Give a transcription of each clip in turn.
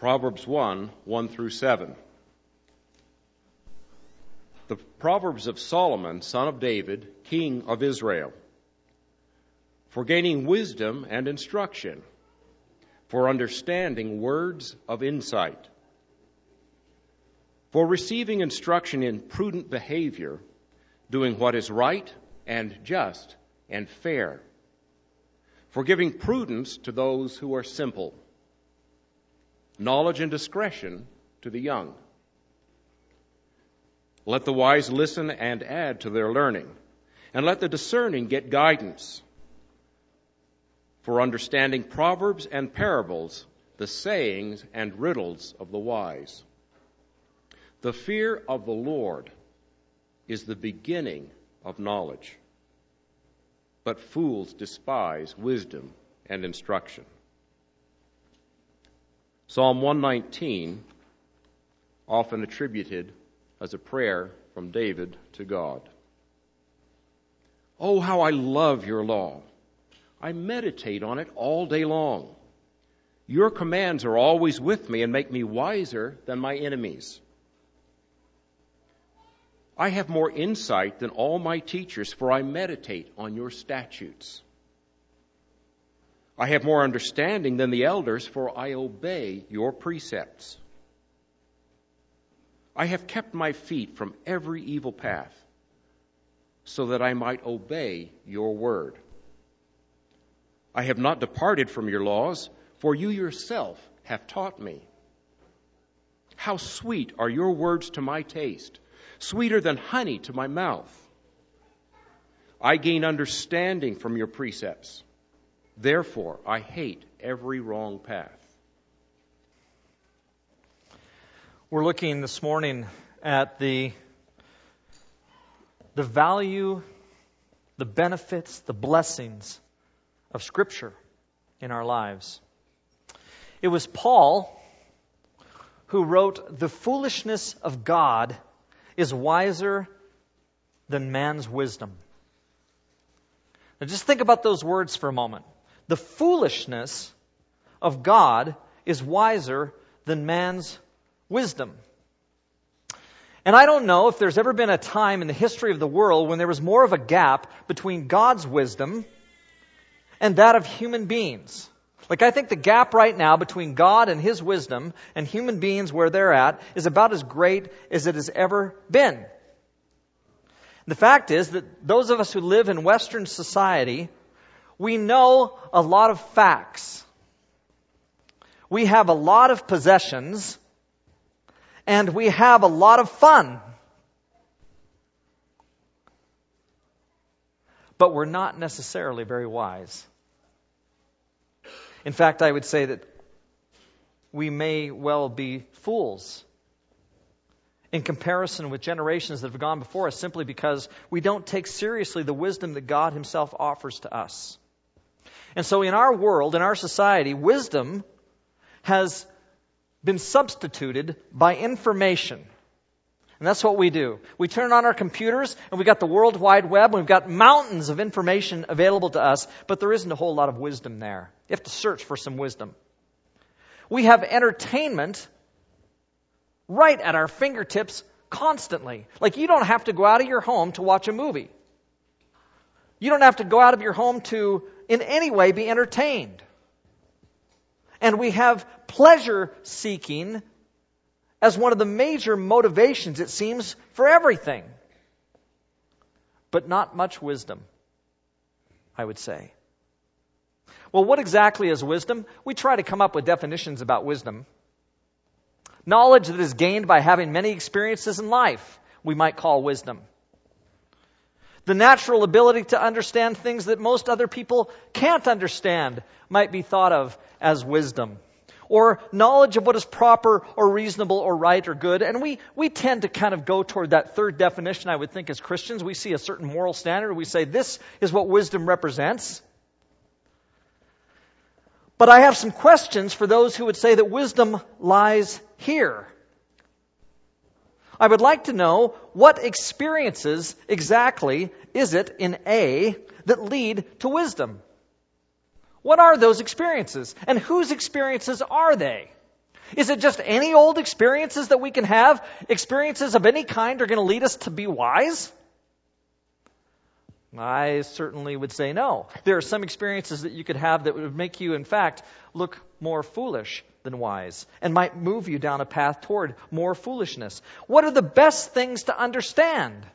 Proverbs 1 1 through 7. The Proverbs of Solomon, son of David, king of Israel, for gaining wisdom and instruction, for understanding words of insight, for receiving instruction in prudent behavior, doing what is right and just and fair, for giving prudence to those who are simple knowledge and discretion to the young. Let the wise listen and add to their learning, and let the discerning get guidance. For understanding proverbs and parables, the sayings and riddles of the wise. The fear of the Lord is the beginning of knowledge, but fools despise wisdom and instruction. Psalm 119, often attributed as a prayer from David to God. Oh, how I love your law. I meditate on it all day long. Your commands are always with me and make me wiser than my enemies. I have more insight than all my teachers, for I meditate on your statutes. I have more understanding than the elders, for I obey your precepts. I have kept my feet from every evil path, so that I might obey your word. I have not departed from your laws, for you yourself have taught me. How sweet are your words to my taste, sweeter than honey to my mouth. I gain understanding from your precepts. Therefore, I hate every wrong path. We're looking this morning at the, the value, the benefits, the blessings of Scripture in our lives. It was Paul who wrote, The foolishness of God is wiser than man's wisdom. Now just think about those words for a moment. The foolishness of God is wiser than man's wisdom. And I don't know if there's ever been a time in the history of the world when there was more of a gap between God's wisdom and that of human beings. Like, I think the gap right now between God and His wisdom and human beings where they're at is about as great as it has ever been. The fact is that those of us who live in Western society we know a lot of facts. We have a lot of possessions. And we have a lot of fun. But we're not necessarily very wise. In fact, I would say that we may well be fools in comparison with generations that have gone before us simply because we don't take seriously the wisdom that God Himself offers to us. And so in our world, in our society, wisdom has been substituted by information. And that's what we do. We turn on our computers and we've got the World Wide Web and we've got mountains of information available to us, but there isn't a whole lot of wisdom there. You have to search for some wisdom. We have entertainment right at our fingertips constantly. Like you don't have to go out of your home to watch a movie. You don't have to go out of your home to in any way be entertained. And we have pleasure seeking as one of the major motivations, it seems, for everything. But not much wisdom, I would say. Well, what exactly is wisdom? We try to come up with definitions about wisdom. Knowledge that is gained by having many experiences in life, we might call wisdom. The natural ability to understand things that most other people can't understand might be thought of as wisdom. Or knowledge of what is proper or reasonable or right or good. And we, we tend to kind of go toward that third definition, I would think, as Christians. We see a certain moral standard. We say this is what wisdom represents. But I have some questions for those who would say that wisdom lies here. I would like to know what experiences exactly is it in A that lead to wisdom? What are those experiences? And whose experiences are they? Is it just any old experiences that we can have? Experiences of any kind are going to lead us to be wise? I certainly would say no. There are some experiences that you could have that would make you, in fact, look more foolish than wise and might move you down a path toward more foolishness. What are the best things to understand?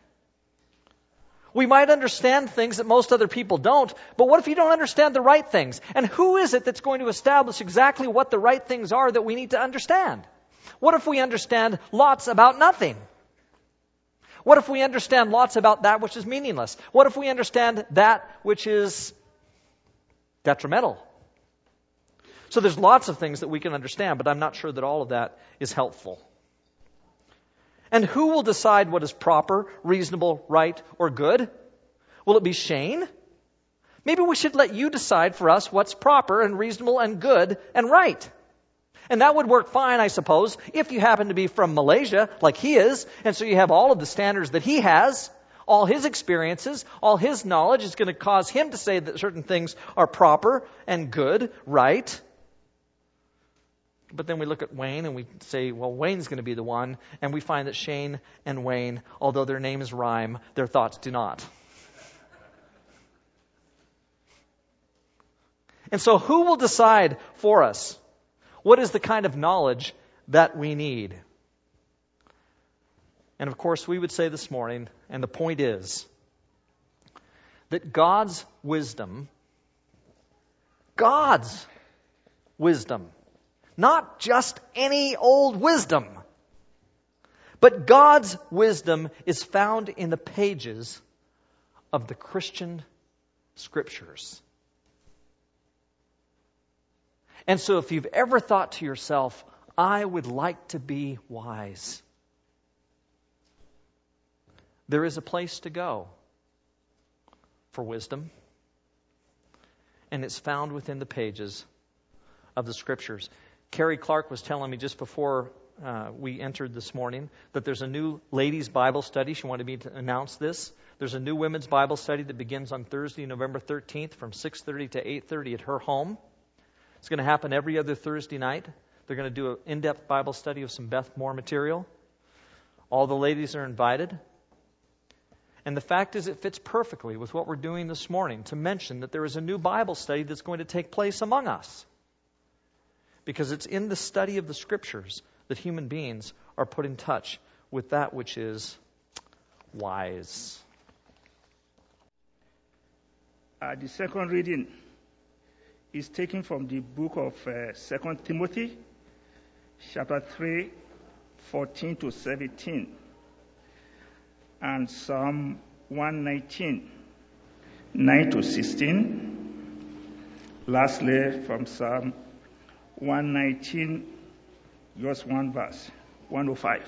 We might understand things that most other people don't, but what if you don't understand the right things? And who is it that's going to establish exactly what the right things are that we need to understand? What if we understand lots about nothing? What if we understand lots about that which is meaningless? What if we understand that which is detrimental? So there's lots of things that we can understand, but I'm not sure that all of that is helpful. And who will decide what is proper, reasonable, right, or good? Will it be Shane? Maybe we should let you decide for us what's proper and reasonable and good and right. And that would work fine, I suppose, if you happen to be from Malaysia, like he is, and so you have all of the standards that he has, all his experiences, all his knowledge is going to cause him to say that certain things are proper and good, right. But then we look at Wayne and we say, well, Wayne's going to be the one. And we find that Shane and Wayne, although their names rhyme, their thoughts do not. And so, who will decide for us what is the kind of knowledge that we need? And of course, we would say this morning, and the point is that God's wisdom, God's wisdom, not just any old wisdom. But God's wisdom is found in the pages of the Christian scriptures. And so, if you've ever thought to yourself, I would like to be wise, there is a place to go for wisdom, and it's found within the pages of the scriptures. Carrie Clark was telling me just before uh, we entered this morning that there's a new ladies' Bible study. She wanted me to announce this. There's a new women's Bible study that begins on Thursday, November 13th, from 6:30 to 8:30 at her home. It's going to happen every other Thursday night. They're going to do an in-depth Bible study of some Beth Moore material. All the ladies are invited. And the fact is, it fits perfectly with what we're doing this morning to mention that there is a new Bible study that's going to take place among us because it's in the study of the scriptures that human beings are put in touch with that which is wise. Uh, the second reading is taken from the book of uh, 2 Timothy, chapter 3, 14 to 17, and Psalm 119, 9 to 16. Lastly, from Psalm 119, just one verse, 105.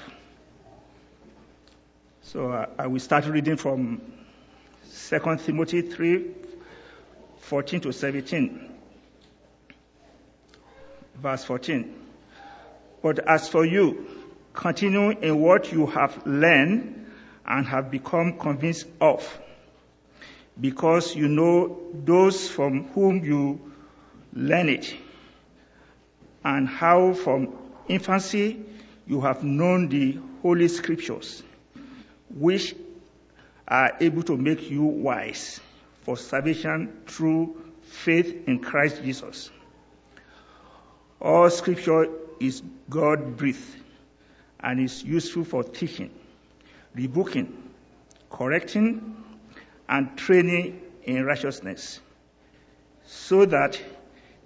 So uh, I will start reading from 2 Timothy 3, 14 to 17. Verse 14. But as for you, continue in what you have learned and have become convinced of, because you know those from whom you learn it and how from infancy you have known the Holy Scriptures, which are able to make you wise for salvation through faith in Christ Jesus. All Scripture is God breathed and is useful for teaching, rebuking, correcting, and training in righteousness, so that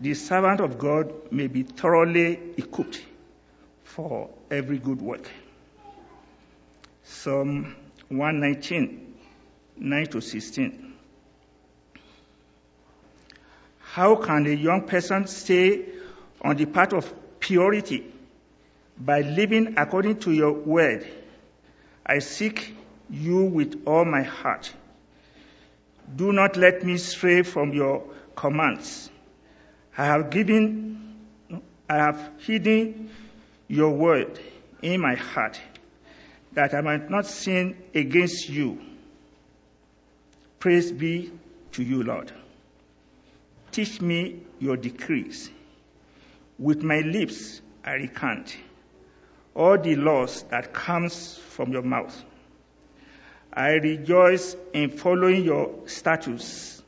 the servant of God may be thoroughly equipped for every good work. Psalm 119, 9 to 16. How can a young person stay on the path of purity by living according to your word? I seek you with all my heart. Do not let me stray from your commands. I have given, I have hidden your word in my heart that I might not sin against you. Praise be to you, Lord. Teach me your decrees. With my lips I recant all the laws that comes from your mouth. I rejoice in following your statutes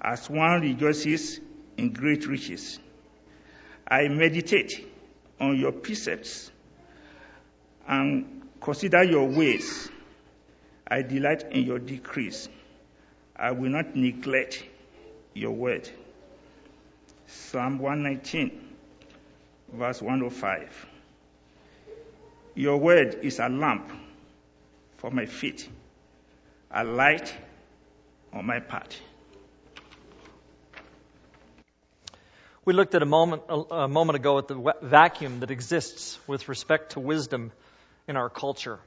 as one rejoices in great riches. I meditate on your precepts and consider your ways. I delight in your decrees. I will not neglect your word. Psalm 119, verse 105. Your word is a lamp for my feet, a light on my path. We looked at a moment, a moment ago at the vacuum that exists with respect to wisdom in our culture.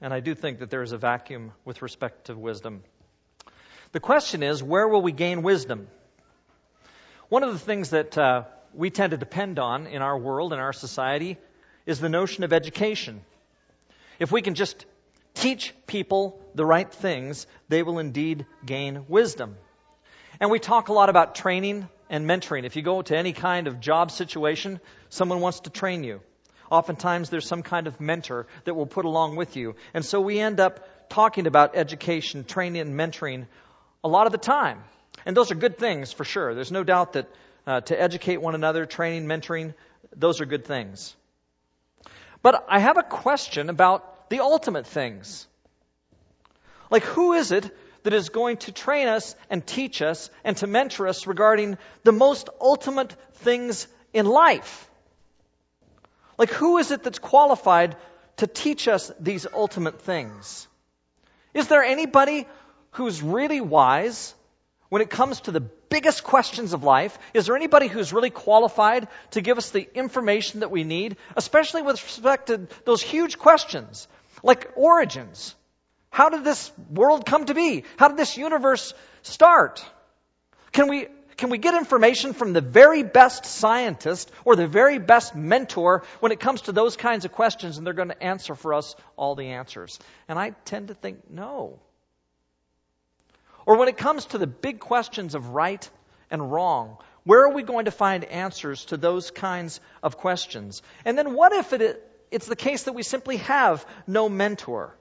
And I do think that there is a vacuum with respect to wisdom. The question is, where will we gain wisdom? One of the things that uh, we tend to depend on in our world, in our society, is the notion of education. If we can just teach people the right things, they will indeed gain wisdom. And we talk a lot about training and mentoring. If you go to any kind of job situation, someone wants to train you. Oftentimes there's some kind of mentor that will put along with you. And so we end up talking about education, training, and mentoring a lot of the time. And those are good things for sure. There's no doubt that uh, to educate one another, training, mentoring, those are good things. But I have a question about the ultimate things. Like, who is it that is going to train us and teach us and to mentor us regarding the most ultimate things in life. Like, who is it that's qualified to teach us these ultimate things? Is there anybody who's really wise when it comes to the biggest questions of life? Is there anybody who's really qualified to give us the information that we need, especially with respect to those huge questions like origins? How did this world come to be? How did this universe start? Can we, can we get information from the very best scientist or the very best mentor when it comes to those kinds of questions and they're going to answer for us all the answers? And I tend to think no. Or when it comes to the big questions of right and wrong, where are we going to find answers to those kinds of questions? And then what if it, it's the case that we simply have no mentor?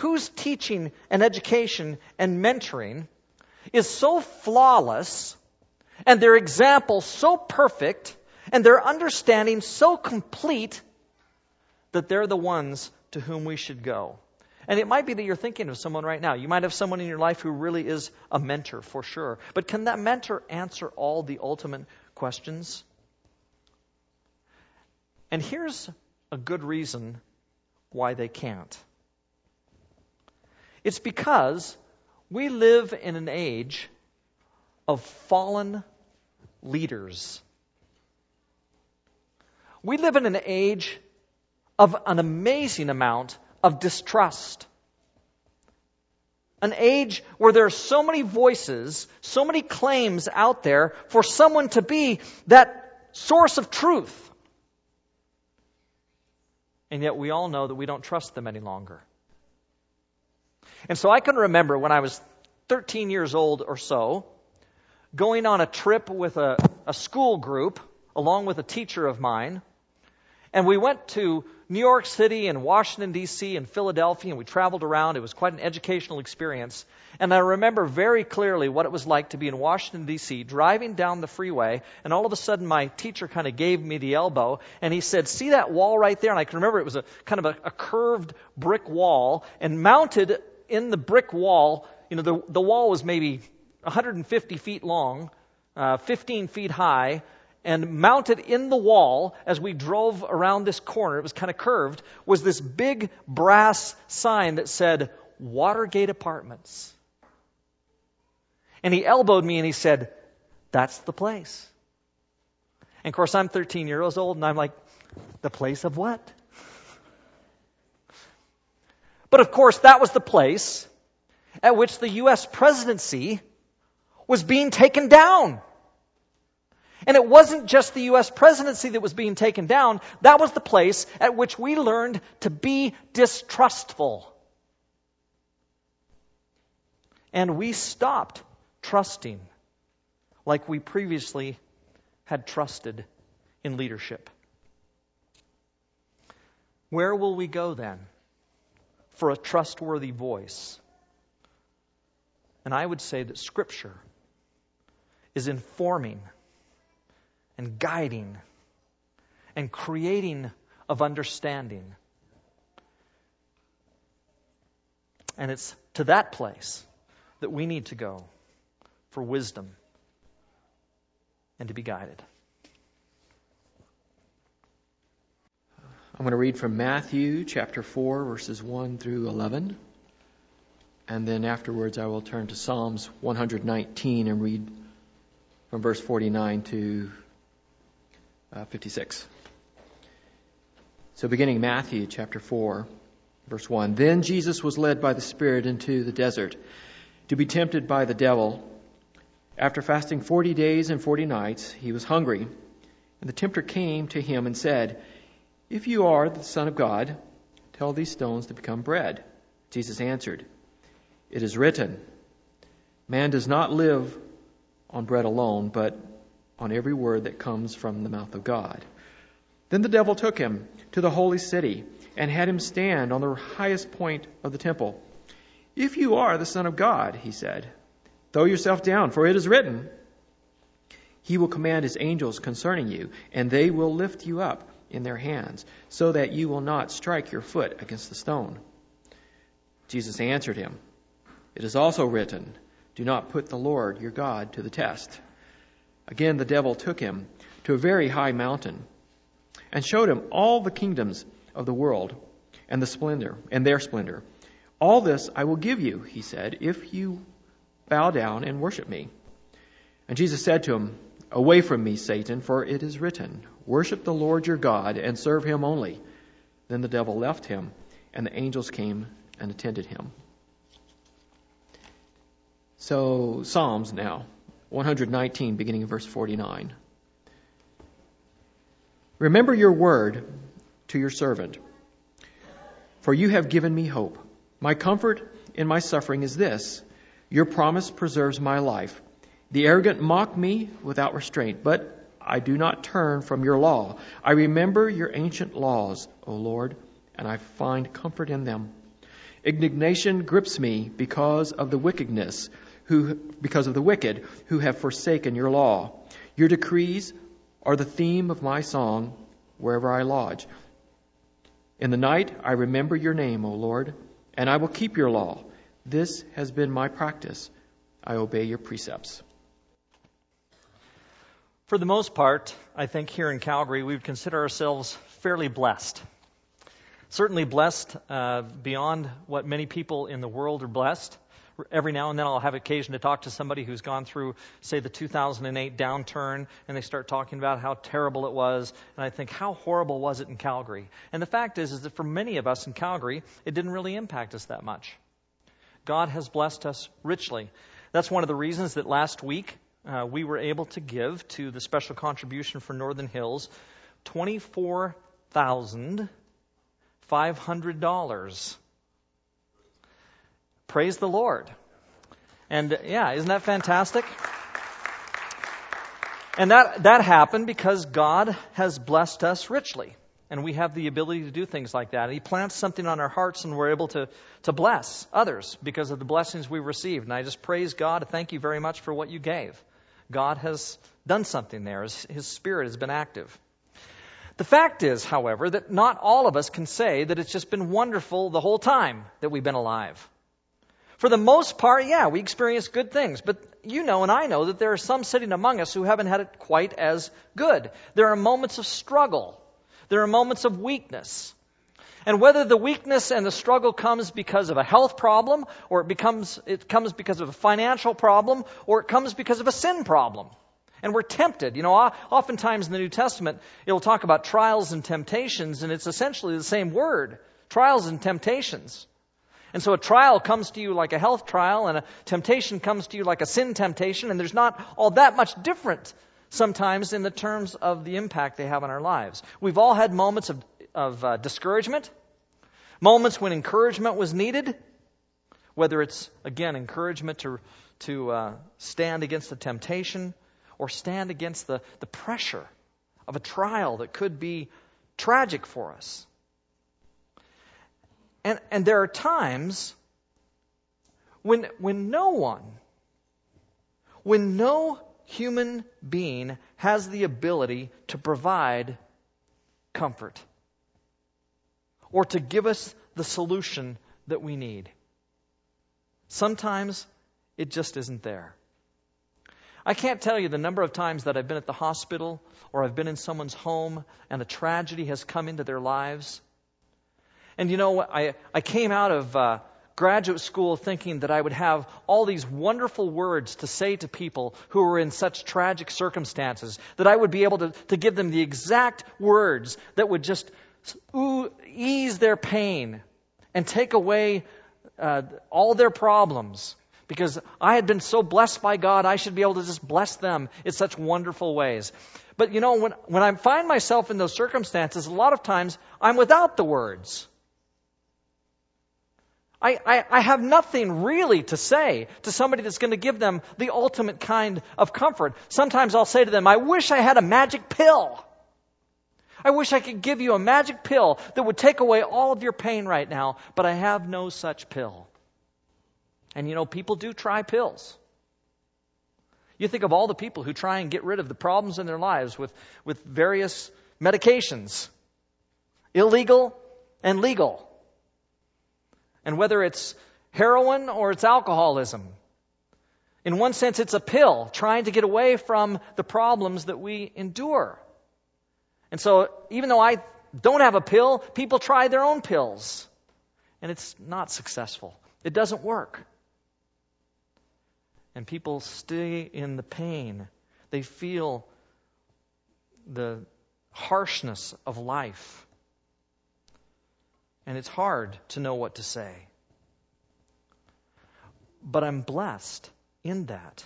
Whose teaching and education and mentoring is so flawless and their example so perfect and their understanding so complete that they're the ones to whom we should go. And it might be that you're thinking of someone right now. You might have someone in your life who really is a mentor for sure. But can that mentor answer all the ultimate questions? And here's a good reason why they can't. It's because we live in an age of fallen leaders. We live in an age of an amazing amount of distrust. An age where there are so many voices, so many claims out there for someone to be that source of truth. And yet we all know that we don't trust them any longer. And so I can remember when I was 13 years old or so, going on a trip with a, a school group along with a teacher of mine. And we went to New York City and Washington, D.C. and Philadelphia, and we traveled around. It was quite an educational experience. And I remember very clearly what it was like to be in Washington, D.C., driving down the freeway, and all of a sudden my teacher kind of gave me the elbow, and he said, See that wall right there? And I can remember it was a kind of a, a curved brick wall, and mounted in the brick wall, you know, the, the wall was maybe 150 feet long, uh, 15 feet high, and mounted in the wall as we drove around this corner, it was kind of curved, was this big brass sign that said, Watergate Apartments. And he elbowed me and he said, That's the place. And of course, I'm 13 years old and I'm like, The place of what? But of course, that was the place at which the U.S. presidency was being taken down. And it wasn't just the U.S. presidency that was being taken down, that was the place at which we learned to be distrustful. And we stopped trusting like we previously had trusted in leadership. Where will we go then for a trustworthy voice? And I would say that Scripture is informing and guiding and creating of understanding. And it's to that place that we need to go for wisdom and to be guided. I'm going to read from Matthew chapter 4, verses 1 through 11. And then afterwards, I will turn to Psalms 119 and read from verse 49 to uh, 56. So, beginning Matthew chapter 4, verse 1. Then Jesus was led by the Spirit into the desert to be tempted by the devil. After fasting 40 days and 40 nights, he was hungry. And the tempter came to him and said, if you are the Son of God, tell these stones to become bread. Jesus answered, It is written, Man does not live on bread alone, but on every word that comes from the mouth of God. Then the devil took him to the holy city and had him stand on the highest point of the temple. If you are the Son of God, he said, throw yourself down, for it is written, He will command His angels concerning you, and they will lift you up in their hands, so that you will not strike your foot against the stone. Jesus answered him, It is also written, Do not put the Lord your God to the test. Again, the devil took him to a very high mountain and showed him all the kingdoms of the world and the splendor and their splendor. All this I will give you, he said, if you bow down and worship me. And Jesus said to him, Away from me, Satan, for it is written, Worship the Lord your God and serve him only. Then the devil left him, and the angels came and attended him. So, Psalms now, 119, beginning of verse 49. Remember your word to your servant, for you have given me hope. My comfort in my suffering is this your promise preserves my life. The arrogant mock me without restraint, but I do not turn from your law. I remember your ancient laws, O Lord, and I find comfort in them. Indignation grips me because of the wickedness, who, because of the wicked who have forsaken your law. Your decrees are the theme of my song wherever I lodge. In the night I remember your name, O Lord, and I will keep your law. This has been my practice. I obey your precepts. For the most part, I think here in Calgary, we would consider ourselves fairly blessed. Certainly blessed uh, beyond what many people in the world are blessed. Every now and then I'll have occasion to talk to somebody who's gone through, say, the 2008 downturn, and they start talking about how terrible it was. And I think, how horrible was it in Calgary? And the fact is, is that for many of us in Calgary, it didn't really impact us that much. God has blessed us richly. That's one of the reasons that last week uh, we were able to give to the special contribution for Northern Hills $24,500. Praise the Lord. And yeah, isn't that fantastic? And that, that happened because God has blessed us richly. And we have the ability to do things like that. He plants something on our hearts and we're able to, to bless others because of the blessings we received. And I just praise God. Thank you very much for what you gave. God has done something there. His Spirit has been active. The fact is, however, that not all of us can say that it's just been wonderful the whole time that we've been alive. For the most part, yeah, we experience good things, but you know and I know that there are some sitting among us who haven't had it quite as good. There are moments of struggle. There are moments of weakness. And whether the weakness and the struggle comes because of a health problem, or it, becomes, it comes because of a financial problem, or it comes because of a sin problem. And we're tempted. You know, oftentimes in the New Testament, it'll talk about trials and temptations, and it's essentially the same word trials and temptations. And so a trial comes to you like a health trial, and a temptation comes to you like a sin temptation, and there's not all that much different sometimes in the terms of the impact they have on our lives. We've all had moments of of uh, discouragement, moments when encouragement was needed, whether it's, again, encouragement to, to uh, stand against the temptation or stand against the, the pressure of a trial that could be tragic for us. And, and there are times when, when no one, when no human being has the ability to provide comfort or to give us the solution that we need. Sometimes it just isn't there. I can't tell you the number of times that I've been at the hospital or I've been in someone's home and a tragedy has come into their lives. And you know, I, I came out of uh, graduate school thinking that I would have all these wonderful words to say to people who were in such tragic circumstances, that I would be able to, to give them the exact words that would just ease their pain and take away uh, all their problems. Because I had been so blessed by God, I should be able to just bless them in such wonderful ways. But you know, when, when I find myself in those circumstances, a lot of times I'm without the words. I, I, I, have nothing really to say to somebody that's going to give them the ultimate kind of comfort. Sometimes I'll say to them, I wish I had a magic pill. I wish I could give you a magic pill that would take away all of your pain right now, but I have no such pill. And you know, people do try pills. You think of all the people who try and get rid of the problems in their lives with, with various medications, illegal and legal. And whether it's heroin or it's alcoholism, in one sense, it's a pill trying to get away from the problems that we endure. And so, even though I don't have a pill, people try their own pills. And it's not successful. It doesn't work. And people stay in the pain. They feel the harshness of life. And it's hard to know what to say. But I'm blessed in that.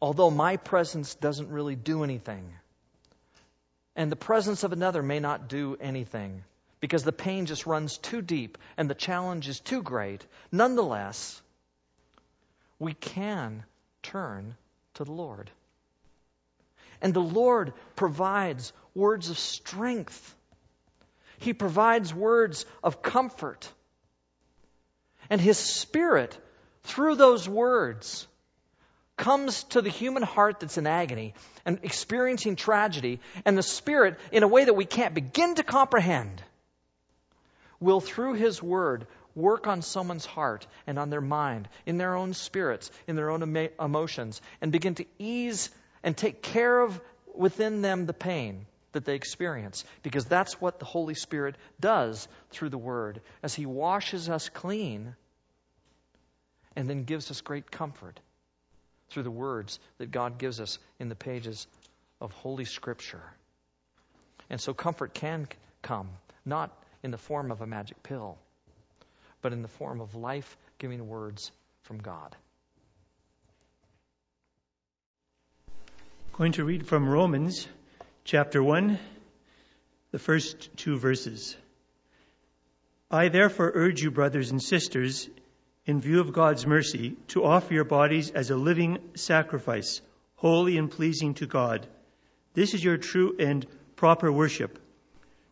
Although my presence doesn't really do anything and the presence of another may not do anything because the pain just runs too deep and the challenge is too great. Nonetheless, we can turn to the Lord. And the Lord provides words of strength. He provides words of comfort. And His Spirit, through those words, comes to the human heart that's in agony and experiencing tragedy, and the Spirit, in a way that we can't begin to comprehend, will, through His Word, work on someone's heart and on their mind, in their own spirits, in their own emo- emotions, and begin to ease and take care of within them the pain that they experience. Because that's what the Holy Spirit does through the Word, as He washes us clean and then gives us great comfort through the words that God gives us in the pages of Holy Scripture. And so comfort can come, not in the form of a magic pill, but in the form of life giving words from God. Going to read from Romans chapter 1, the first two verses. I therefore urge you, brothers and sisters, in view of God's mercy, to offer your bodies as a living sacrifice, holy and pleasing to God. This is your true and proper worship.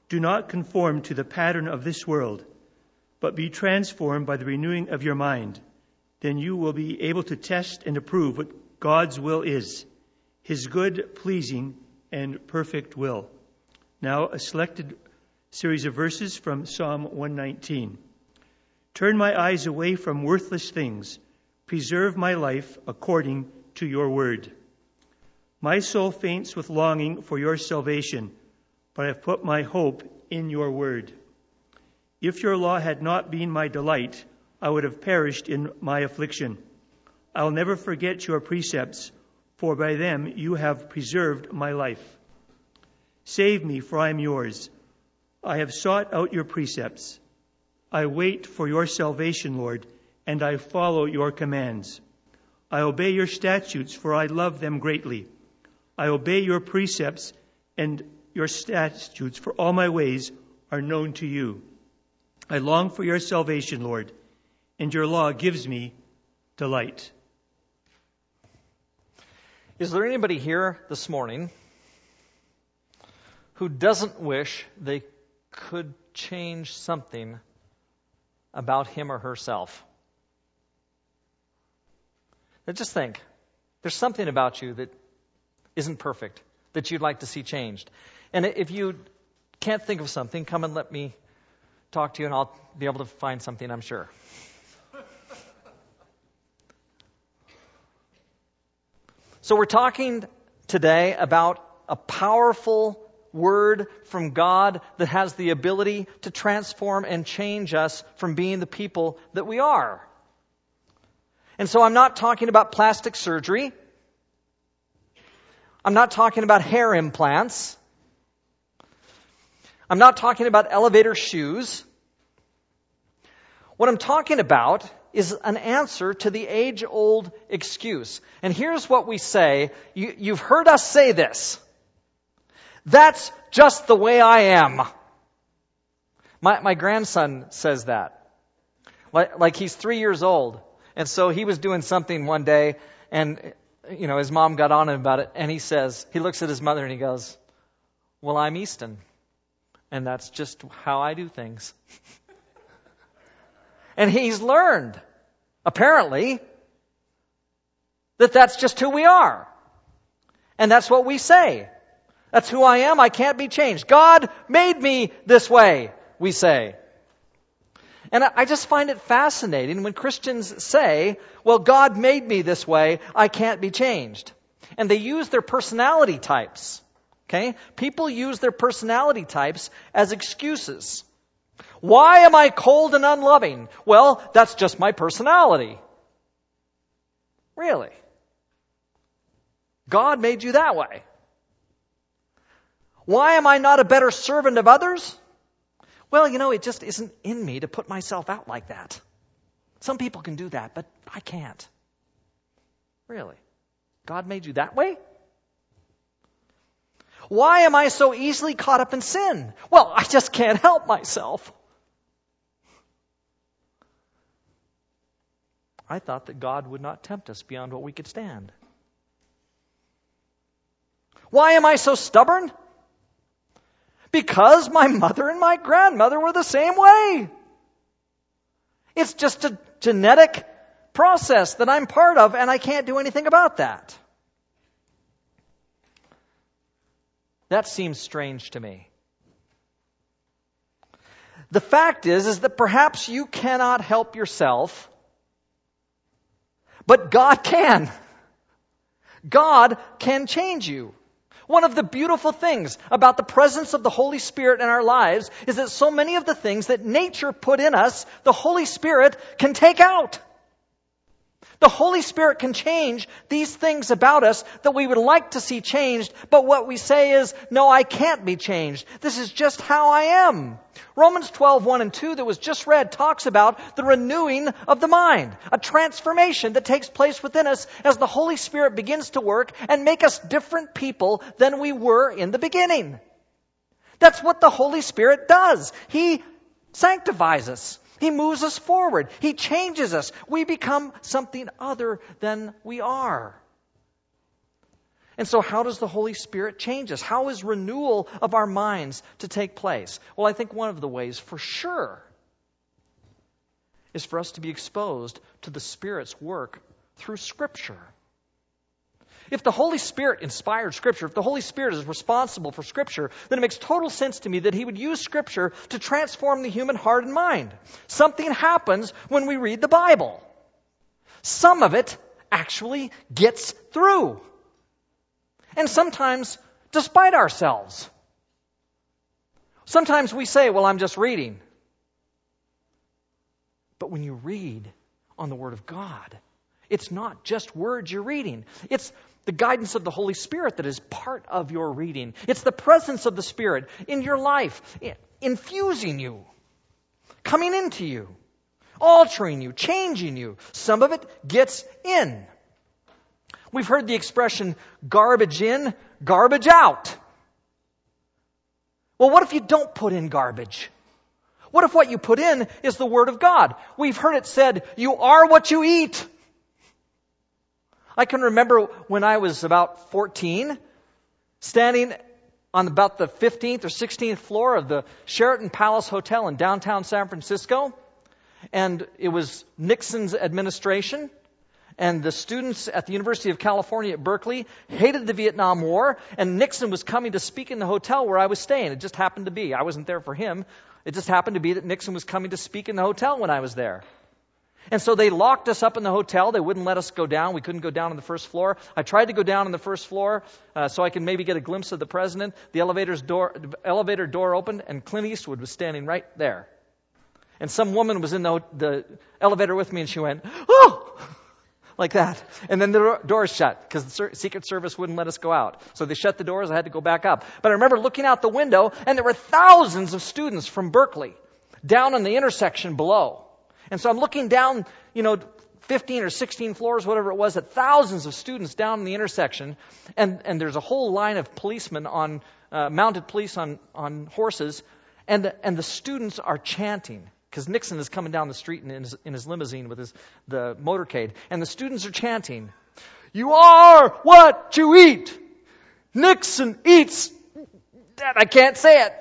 Do not conform to the pattern of this world, but be transformed by the renewing of your mind. Then you will be able to test and approve what God's will is, his good, pleasing, and perfect will. Now, a selected series of verses from Psalm 119. Turn my eyes away from worthless things. Preserve my life according to your word. My soul faints with longing for your salvation, but I have put my hope in your word. If your law had not been my delight, I would have perished in my affliction. I'll never forget your precepts, for by them you have preserved my life. Save me, for I am yours. I have sought out your precepts. I wait for your salvation, Lord, and I follow your commands. I obey your statutes, for I love them greatly. I obey your precepts and your statutes, for all my ways are known to you. I long for your salvation, Lord, and your law gives me delight. Is there anybody here this morning who doesn't wish they could change something about him or herself? Now just think there's something about you that isn't perfect, that you'd like to see changed. And if you can't think of something, come and let me talk to you, and I'll be able to find something, I'm sure. So, we're talking today about a powerful word from God that has the ability to transform and change us from being the people that we are. And so, I'm not talking about plastic surgery. I'm not talking about hair implants. I'm not talking about elevator shoes. What I'm talking about is an answer to the age old excuse. And here's what we say. You, have heard us say this. That's just the way I am. My, my grandson says that. Like, like he's three years old. And so he was doing something one day and, you know, his mom got on him about it and he says, he looks at his mother and he goes, well, I'm Easton and that's just how I do things. and he's learned, apparently, that that's just who we are. And that's what we say. That's who I am. I can't be changed. God made me this way, we say. And I just find it fascinating when Christians say, well, God made me this way. I can't be changed. And they use their personality types. Okay? People use their personality types as excuses. Why am I cold and unloving? Well, that's just my personality. Really? God made you that way. Why am I not a better servant of others? Well, you know, it just isn't in me to put myself out like that. Some people can do that, but I can't. Really? God made you that way? Why am I so easily caught up in sin? Well, I just can't help myself. I thought that God would not tempt us beyond what we could stand. Why am I so stubborn? Because my mother and my grandmother were the same way. It's just a genetic process that I'm part of, and I can't do anything about that. That seems strange to me. The fact is, is that perhaps you cannot help yourself, but God can. God can change you. One of the beautiful things about the presence of the Holy Spirit in our lives is that so many of the things that nature put in us, the Holy Spirit can take out. The Holy Spirit can change these things about us that we would like to see changed, but what we say is, no, I can't be changed. This is just how I am. Romans 12, 1 and 2 that was just read talks about the renewing of the mind, a transformation that takes place within us as the Holy Spirit begins to work and make us different people than we were in the beginning. That's what the Holy Spirit does. He sanctifies us. He moves us forward. He changes us. We become something other than we are. And so, how does the Holy Spirit change us? How is renewal of our minds to take place? Well, I think one of the ways, for sure, is for us to be exposed to the Spirit's work through Scripture. If the Holy Spirit inspired Scripture, if the Holy Spirit is responsible for Scripture, then it makes total sense to me that He would use Scripture to transform the human heart and mind. Something happens when we read the Bible. Some of it actually gets through. And sometimes despite ourselves. Sometimes we say, well, I'm just reading. But when you read on the Word of God, it's not just words you're reading. It's the guidance of the Holy Spirit that is part of your reading. It's the presence of the Spirit in your life, infusing you, coming into you, altering you, changing you. Some of it gets in. We've heard the expression garbage in, garbage out. Well, what if you don't put in garbage? What if what you put in is the Word of God? We've heard it said, you are what you eat. I can remember when I was about 14, standing on about the 15th or 16th floor of the Sheraton Palace Hotel in downtown San Francisco. And it was Nixon's administration. And the students at the University of California at Berkeley hated the Vietnam War. And Nixon was coming to speak in the hotel where I was staying. It just happened to be. I wasn't there for him. It just happened to be that Nixon was coming to speak in the hotel when I was there. And so they locked us up in the hotel. They wouldn't let us go down. We couldn't go down on the first floor. I tried to go down on the first floor uh, so I could maybe get a glimpse of the president. The elevator's door, elevator door opened, and Clint Eastwood was standing right there. And some woman was in the, the elevator with me, and she went, "Oh!" like that. And then the doors shut because the Secret Service wouldn't let us go out. So they shut the doors. I had to go back up. But I remember looking out the window, and there were thousands of students from Berkeley down on the intersection below. And so I'm looking down, you know, 15 or 16 floors, whatever it was, at thousands of students down in the intersection, and, and there's a whole line of policemen on, uh, mounted police on, on horses, and the, and the students are chanting. Because Nixon is coming down the street in his, in his limousine with his, the motorcade, and the students are chanting, You are what you eat! Nixon eats! Dad, I can't say it.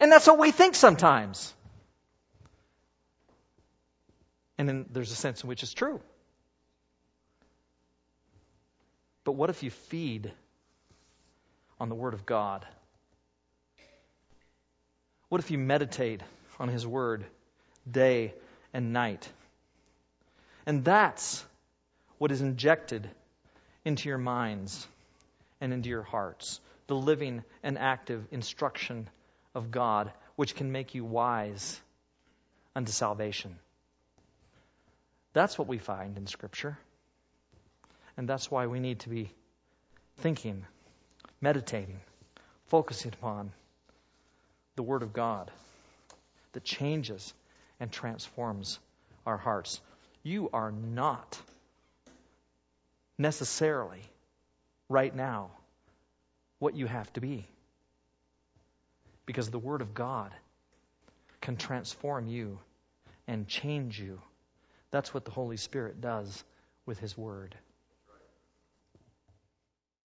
And that's what we think sometimes. And then there's a sense in which it's true. But what if you feed on the Word of God? What if you meditate on His Word day and night? And that's what is injected into your minds and into your hearts the living and active instruction of God, which can make you wise unto salvation. That's what we find in Scripture. And that's why we need to be thinking, meditating, focusing upon the Word of God that changes and transforms our hearts. You are not necessarily right now what you have to be because the Word of God can transform you and change you. That's what the Holy Spirit does with His Word.